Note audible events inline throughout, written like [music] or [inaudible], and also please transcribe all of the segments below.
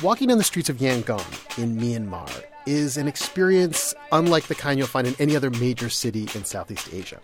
Walking down the streets of Yangon in Myanmar is an experience unlike the kind you'll find in any other major city in Southeast Asia.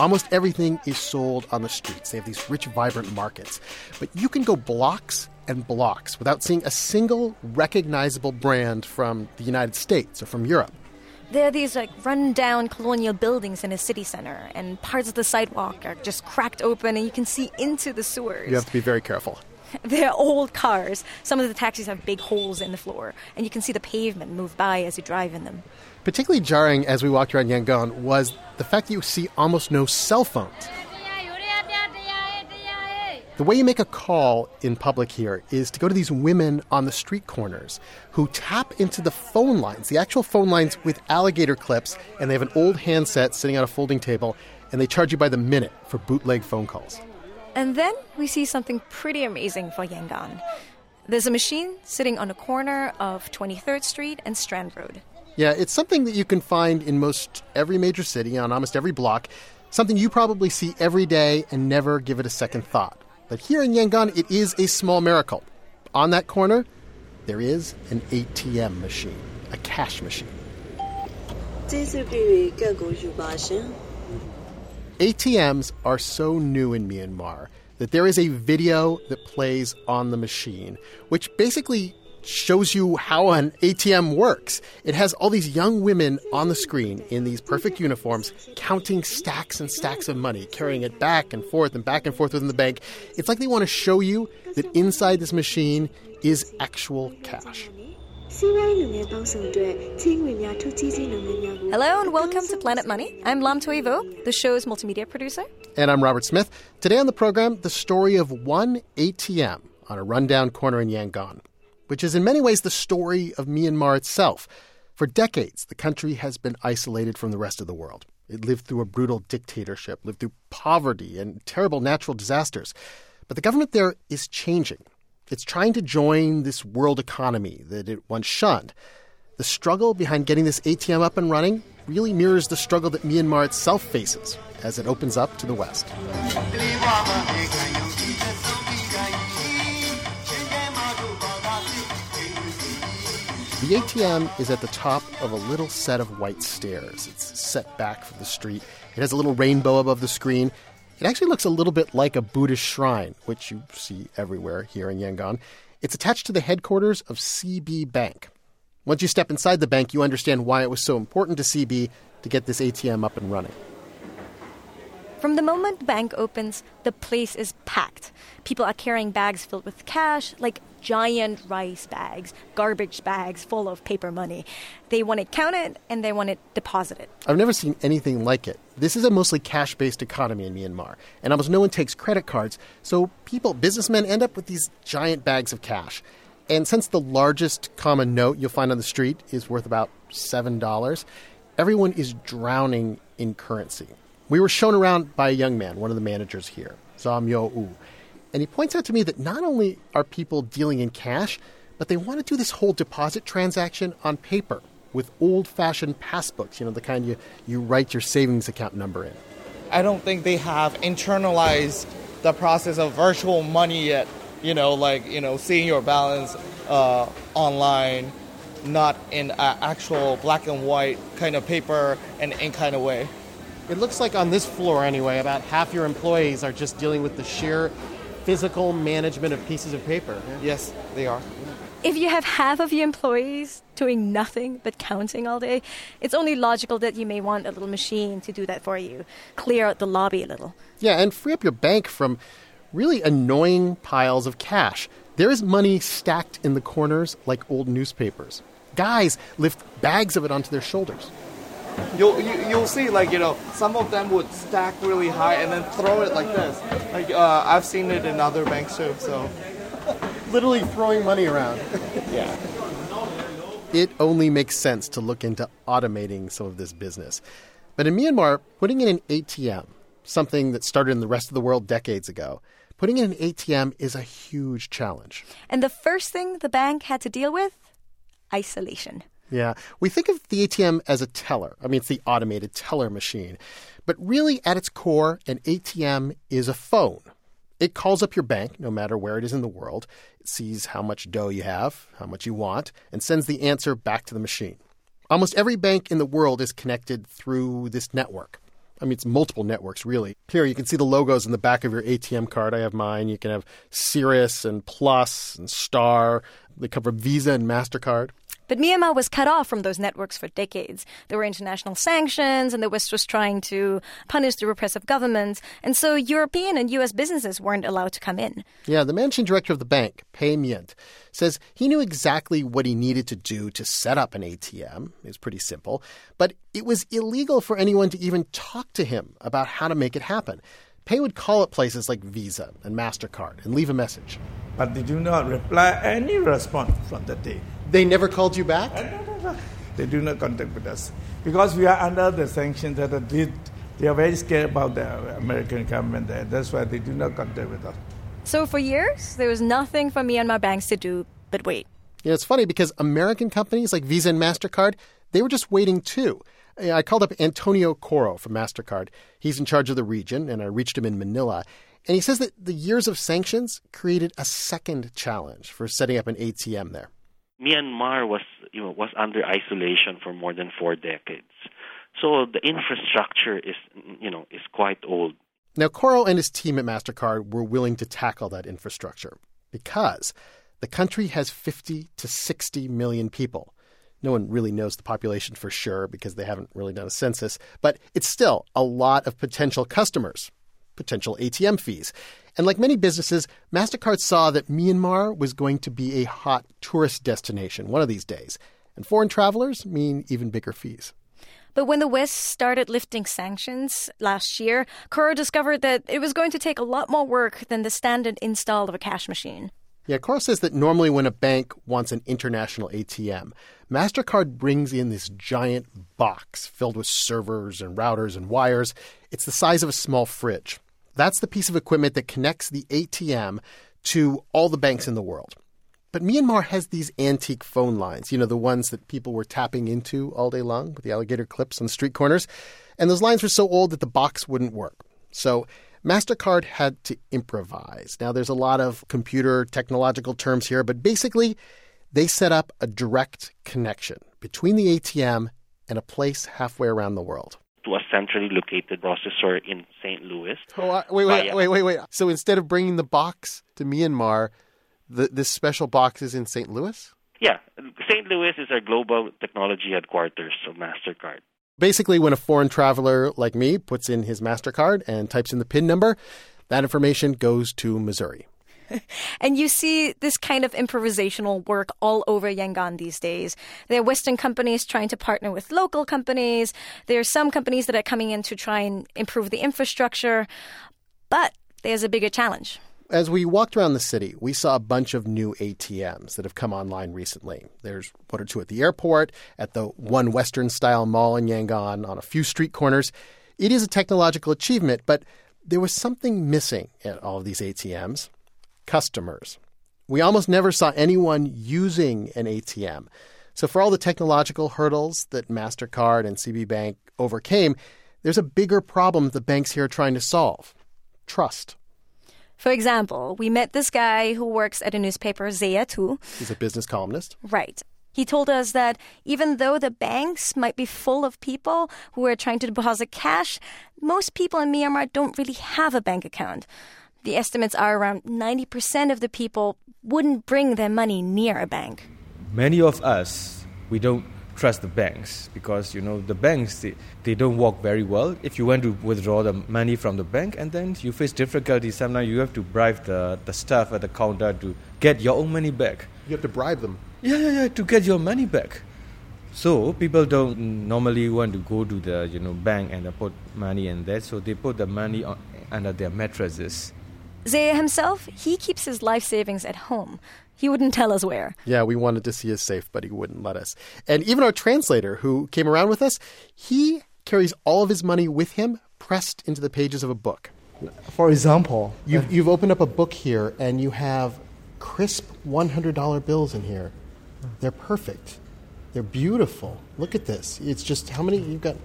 Almost everything is sold on the streets. They have these rich, vibrant markets. But you can go blocks and blocks without seeing a single recognizable brand from the United States or from Europe. There are these like run-down colonial buildings in a city center, and parts of the sidewalk are just cracked open, and you can see into the sewers. You have to be very careful. [laughs] They're old cars. Some of the taxis have big holes in the floor, and you can see the pavement move by as you drive in them. Particularly jarring as we walked around Yangon was the fact that you see almost no cell phones. The way you make a call in public here is to go to these women on the street corners who tap into the phone lines, the actual phone lines with alligator clips, and they have an old handset sitting on a folding table, and they charge you by the minute for bootleg phone calls. And then we see something pretty amazing for Yangon. There's a machine sitting on a corner of 23rd Street and Strand Road. Yeah, it's something that you can find in most every major city, on almost every block, something you probably see every day and never give it a second thought. But here in Yangon, it is a small miracle. On that corner, there is an ATM machine, a cash machine. ATMs are so new in Myanmar that there is a video that plays on the machine, which basically shows you how an ATM works. It has all these young women on the screen in these perfect uniforms counting stacks and stacks of money, carrying it back and forth and back and forth within the bank. It's like they want to show you that inside this machine is actual cash. Hello and welcome to Planet Money. I'm Lam Thuy Vo, the show's multimedia producer. And I'm Robert Smith. Today on the program, the story of one ATM on a rundown corner in Yangon, which is in many ways the story of Myanmar itself. For decades, the country has been isolated from the rest of the world. It lived through a brutal dictatorship, lived through poverty and terrible natural disasters. But the government there is changing. It's trying to join this world economy that it once shunned. The struggle behind getting this ATM up and running really mirrors the struggle that Myanmar itself faces as it opens up to the West. The ATM is at the top of a little set of white stairs. It's set back from the street. It has a little rainbow above the screen, it actually looks a little bit like a Buddhist shrine, which you see everywhere here in Yangon. It's attached to the headquarters of CB Bank. Once you step inside the bank, you understand why it was so important to CB to get this ATM up and running. From the moment the bank opens, the place is packed. People are carrying bags filled with cash, like giant rice bags, garbage bags full of paper money. They want it counted and they want it deposited. I've never seen anything like it. This is a mostly cash based economy in Myanmar, and almost no one takes credit cards, so people, businessmen, end up with these giant bags of cash. And since the largest common note you'll find on the street is worth about $7, everyone is drowning in currency. We were shown around by a young man, one of the managers here, Zam Yo U. And he points out to me that not only are people dealing in cash, but they want to do this whole deposit transaction on paper with old fashioned passbooks, you know, the kind you, you write your savings account number in. I don't think they have internalized the process of virtual money yet. You know, like, you know, seeing your balance uh, online, not in actual black and white kind of paper and ink kind of way. It looks like on this floor, anyway, about half your employees are just dealing with the sheer physical management of pieces of paper. Yeah. Yes, they are. If you have half of your employees doing nothing but counting all day, it's only logical that you may want a little machine to do that for you, clear out the lobby a little. Yeah, and free up your bank from really annoying piles of cash. There is money stacked in the corners like old newspapers. Guys lift bags of it onto their shoulders you'll you, will you will see like you know some of them would stack really high and then throw it like this. Like uh, I've seen it in other banks too. So [laughs] literally throwing money around. [laughs] yeah. It only makes sense to look into automating some of this business. But in Myanmar, putting in an ATM, something that started in the rest of the world decades ago, putting in an ATM is a huge challenge. And the first thing the bank had to deal with isolation. Yeah. We think of the ATM as a teller. I mean, it's the automated teller machine. But really, at its core, an ATM is a phone. It calls up your bank, no matter where it is in the world. It sees how much dough you have, how much you want, and sends the answer back to the machine. Almost every bank in the world is connected through this network. I mean, it's multiple networks, really. Here, you can see the logos in the back of your ATM card. I have mine. You can have Cirrus and Plus and Star. They cover Visa and MasterCard. But Myanmar was cut off from those networks for decades. There were international sanctions, and the West was trying to punish the repressive government. And so European and U.S. businesses weren't allowed to come in. Yeah, the managing director of the bank, Pei Myint, says he knew exactly what he needed to do to set up an ATM. It was pretty simple. But it was illegal for anyone to even talk to him about how to make it happen. Pei would call at places like Visa and MasterCard and leave a message. But they do not reply any response from the day. They never called you back? They do not contact with us. Because we are under the sanctions that they, they are very scared about the American government there. That's why they do not contact with us. So for years, there was nothing for Myanmar banks to do but wait. You know, it's funny because American companies like Visa and MasterCard, they were just waiting too. I called up Antonio Coro from MasterCard. He's in charge of the region, and I reached him in Manila. And he says that the years of sanctions created a second challenge for setting up an ATM there. Myanmar was you know, was under isolation for more than four decades. So the infrastructure is you know is quite old. Now Coro and his team at MasterCard were willing to tackle that infrastructure because the country has 50 to 60 million people. No one really knows the population for sure because they haven't really done a census, but it's still a lot of potential customers, potential ATM fees. And like many businesses, MasterCard saw that Myanmar was going to be a hot tourist destination one of these days. And foreign travelers mean even bigger fees. But when the West started lifting sanctions last year, Coro discovered that it was going to take a lot more work than the standard install of a cash machine. Yeah, Coro says that normally when a bank wants an international ATM, MasterCard brings in this giant box filled with servers and routers and wires. It's the size of a small fridge. That's the piece of equipment that connects the ATM to all the banks in the world. But Myanmar has these antique phone lines, you know, the ones that people were tapping into all day long with the alligator clips on street corners. And those lines were so old that the box wouldn't work. So MasterCard had to improvise. Now, there's a lot of computer technological terms here, but basically, they set up a direct connection between the ATM and a place halfway around the world to a centrally located processor in St. Louis. Oh, uh, wait, wait, wait, wait, wait. So instead of bringing the box to Myanmar, the, this special box is in St. Louis? Yeah. St. Louis is our global technology headquarters of MasterCard. Basically, when a foreign traveler like me puts in his MasterCard and types in the PIN number, that information goes to Missouri. [laughs] and you see this kind of improvisational work all over Yangon these days. There are Western companies trying to partner with local companies. There are some companies that are coming in to try and improve the infrastructure. But there's a bigger challenge. As we walked around the city, we saw a bunch of new ATMs that have come online recently. There's one or two at the airport, at the One Western style mall in Yangon, on a few street corners. It is a technological achievement, but there was something missing at all of these ATMs customers. We almost never saw anyone using an ATM. So, for all the technological hurdles that MasterCard and CB Bank overcame, there's a bigger problem the banks here are trying to solve trust. For example, we met this guy who works at a newspaper, Zayatu. He's a business columnist. Right. He told us that even though the banks might be full of people who are trying to deposit cash, most people in Myanmar don't really have a bank account. The estimates are around 90% of the people wouldn't bring their money near a bank. Many of us, we don't trust the banks because you know the banks they, they don't work very well. If you want to withdraw the money from the bank and then you face difficulties sometimes you have to bribe the, the staff at the counter to get your own money back. You have to bribe them. Yeah yeah yeah to get your money back. So people don't normally want to go to the you know bank and put money in there. So they put the money on, under their mattresses Zaya himself, he keeps his life savings at home. He wouldn't tell us where. Yeah, we wanted to see his safe, but he wouldn't let us. And even our translator, who came around with us, he carries all of his money with him, pressed into the pages of a book. For example, you've, uh, you've opened up a book here, and you have crisp $100 bills in here. They're perfect. They're beautiful. Look at this. It's just how many you've got.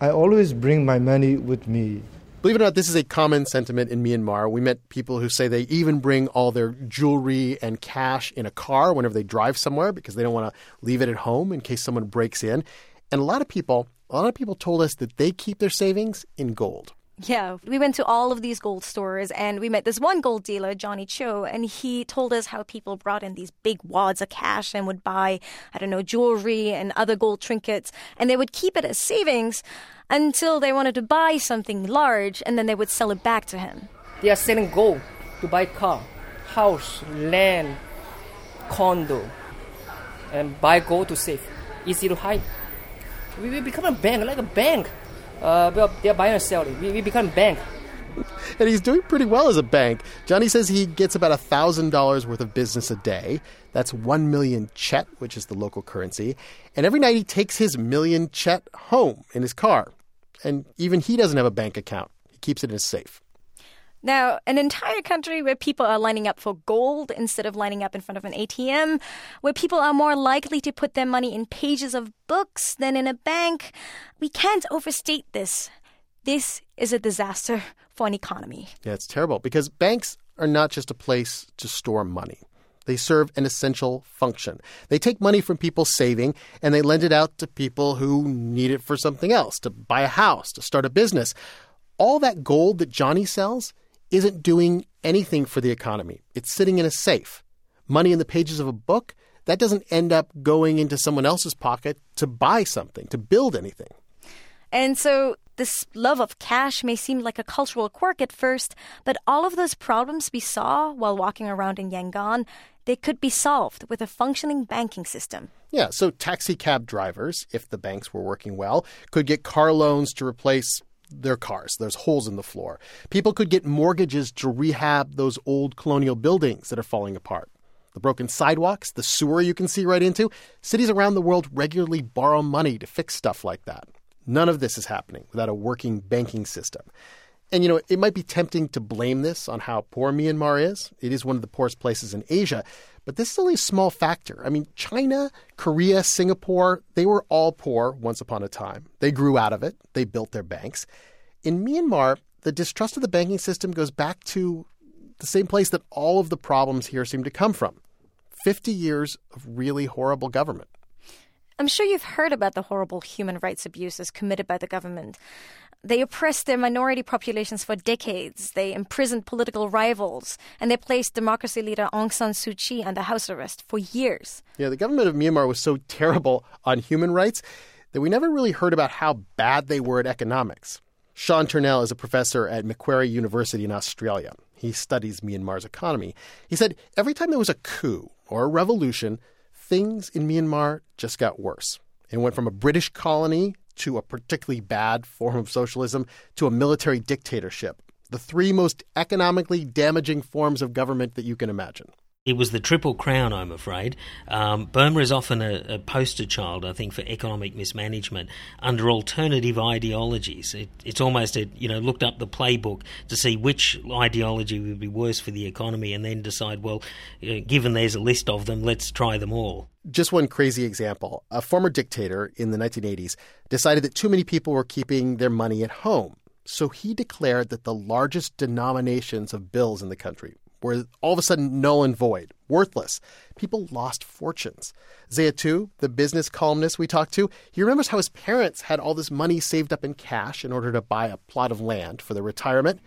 I always bring my money with me Believe it or not, this is a common sentiment in Myanmar. We met people who say they even bring all their jewelry and cash in a car whenever they drive somewhere because they don't want to leave it at home in case someone breaks in. And a lot of people, a lot of people told us that they keep their savings in gold. Yeah, we went to all of these gold stores and we met this one gold dealer, Johnny Cho, and he told us how people brought in these big wads of cash and would buy, I don't know, jewelry and other gold trinkets, and they would keep it as savings until they wanted to buy something large and then they would sell it back to him. They are selling gold to buy car, house, land, condo, and buy gold to save. Easy to hide. We will become a bank, like a bank. Uh, well, they're buying and selling. We, we become bank. And he's doing pretty well as a bank. Johnny says he gets about $1,000 worth of business a day. That's 1 million kyat, which is the local currency. And every night he takes his million kyat home in his car. And even he doesn't have a bank account, he keeps it in his safe. Now, an entire country where people are lining up for gold instead of lining up in front of an ATM, where people are more likely to put their money in pages of books than in a bank. We can't overstate this. This is a disaster for an economy. Yeah, it's terrible because banks are not just a place to store money. They serve an essential function. They take money from people saving and they lend it out to people who need it for something else, to buy a house, to start a business. All that gold that Johnny sells isn't doing anything for the economy. It's sitting in a safe. Money in the pages of a book, that doesn't end up going into someone else's pocket to buy something, to build anything. And so this love of cash may seem like a cultural quirk at first, but all of those problems we saw while walking around in Yangon, they could be solved with a functioning banking system. Yeah, so taxi cab drivers, if the banks were working well, could get car loans to replace their cars. There's holes in the floor. People could get mortgages to rehab those old colonial buildings that are falling apart. The broken sidewalks, the sewer you can see right into, cities around the world regularly borrow money to fix stuff like that. None of this is happening without a working banking system. And you know, it might be tempting to blame this on how poor Myanmar is. It is one of the poorest places in Asia, but this is only a small factor. I mean, China, Korea, Singapore, they were all poor once upon a time. They grew out of it, they built their banks. In Myanmar, the distrust of the banking system goes back to the same place that all of the problems here seem to come from 50 years of really horrible government. I'm sure you've heard about the horrible human rights abuses committed by the government. They oppressed their minority populations for decades. They imprisoned political rivals, and they placed democracy leader Aung San Suu Kyi under house arrest for years. Yeah, the government of Myanmar was so [laughs] terrible on human rights that we never really heard about how bad they were at economics. Sean Turnell is a professor at Macquarie University in Australia. He studies Myanmar's economy. He said every time there was a coup or a revolution, things in Myanmar just got worse. It went from a British colony to a particularly bad form of socialism to a military dictatorship. The three most economically damaging forms of government that you can imagine. It was the triple crown, I'm afraid. Um, Burma is often a, a, poster child, I think, for economic mismanagement under alternative ideologies. It, it's almost a, you know looked up the playbook to see which ideology would be worse for the economy, and then decide, well, you know, given there's a list of them, let's try them all. Just one crazy example: a former dictator in the 1980s decided that too many people were keeping their money at home. So he declared that the largest denominations of bills in the country were all of a sudden null and void, worthless. People lost fortunes. Zaya Tu, the business columnist we talked to, he remembers how his parents had all this money saved up in cash in order to buy a plot of land for their retirement.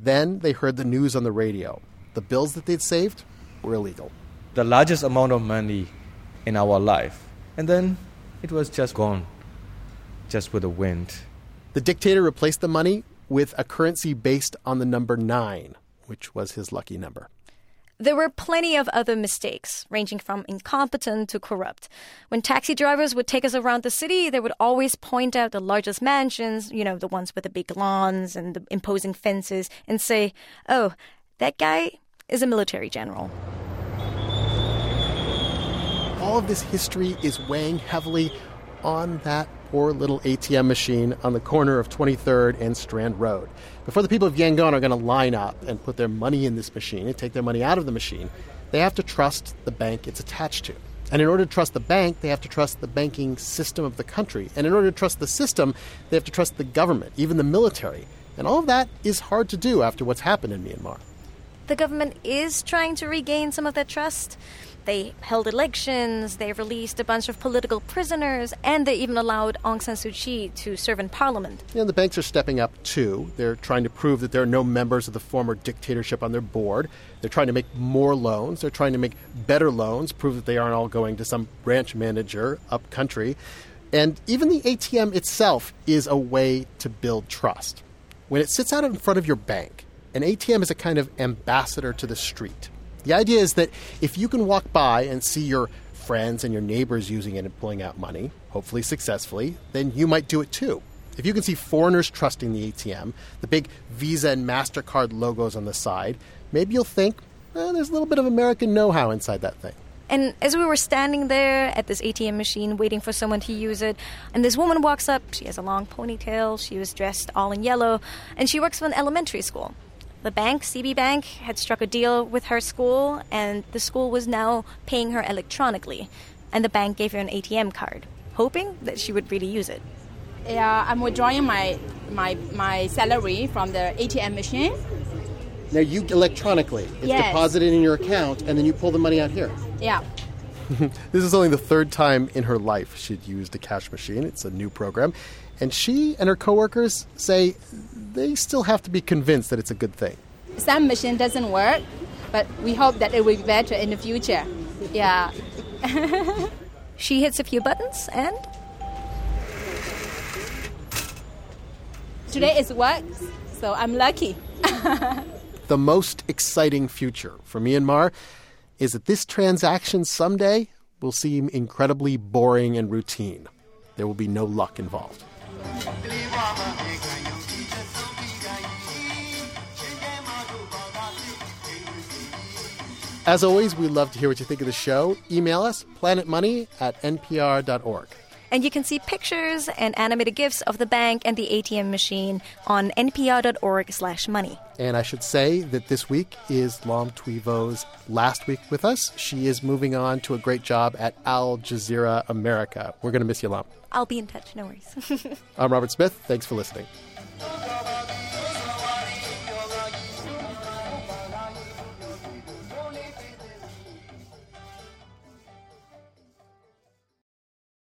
Then they heard the news on the radio. The bills that they'd saved were illegal. The largest amount of money in our life. And then it was just gone, just with the wind. The dictator replaced the money with a currency based on the number nine, which was his lucky number. There were plenty of other mistakes, ranging from incompetent to corrupt. When taxi drivers would take us around the city, they would always point out the largest mansions, you know, the ones with the big lawns and the imposing fences, and say, oh, that guy is a military general. All of this history is weighing heavily on that poor little ATM machine on the corner of 23rd and Strand Road. Before the people of Yangon are going to line up and put their money in this machine and take their money out of the machine, they have to trust the bank it's attached to. And in order to trust the bank, they have to trust the banking system of the country. And in order to trust the system, they have to trust the government, even the military. And all of that is hard to do after what's happened in Myanmar. The government is trying to regain some of that trust. They held elections, they released a bunch of political prisoners, and they even allowed Aung San Suu Kyi to serve in parliament. And the banks are stepping up too. They're trying to prove that there are no members of the former dictatorship on their board. They're trying to make more loans. They're trying to make better loans, prove that they aren't all going to some branch manager up country. And even the ATM itself is a way to build trust. When it sits out in front of your bank, an ATM is a kind of ambassador to the street. The idea is that if you can walk by and see your friends and your neighbors using it and pulling out money, hopefully successfully, then you might do it too. If you can see foreigners trusting the ATM, the big Visa and MasterCard logos on the side, maybe you'll think, eh, there's a little bit of American know how inside that thing. And as we were standing there at this ATM machine waiting for someone to use it, and this woman walks up, she has a long ponytail, she was dressed all in yellow, and she works for an elementary school. The bank, CB Bank, had struck a deal with her school, and the school was now paying her electronically. And the bank gave her an ATM card, hoping that she would really use it. Yeah, I'm withdrawing my my my salary from the ATM machine. Now, you electronically, it's Yes. deposited in your account, and then you pull the money out here. Yeah. [laughs] This is only the third time in her life she'd used a cash machine. It's a new program. And she and her coworkers say they still have to be convinced that it's a good thing. Some machine doesn't work, but we hope that it will be better in the future. Yeah. [laughs] She hits a few buttons, and Today it works, so I'm lucky. [laughs] The most exciting future for Myanmar is that this transaction someday will seem incredibly boring and routine. There will be no luck involved. As always, we'd love to hear what you think of the show. Email us, planetmoney at npr.org. and you can see pictures and animated gifs of the bank and the ATM machine on npr.org slash money. And I should say that this week is Lam Thuy Vo's last week with us. She is moving on to a great job at Al Jazeera America. We're going to miss you, Lam. I'll be in touch. No worries. [laughs] I'm Robert Smith. Thanks for listening.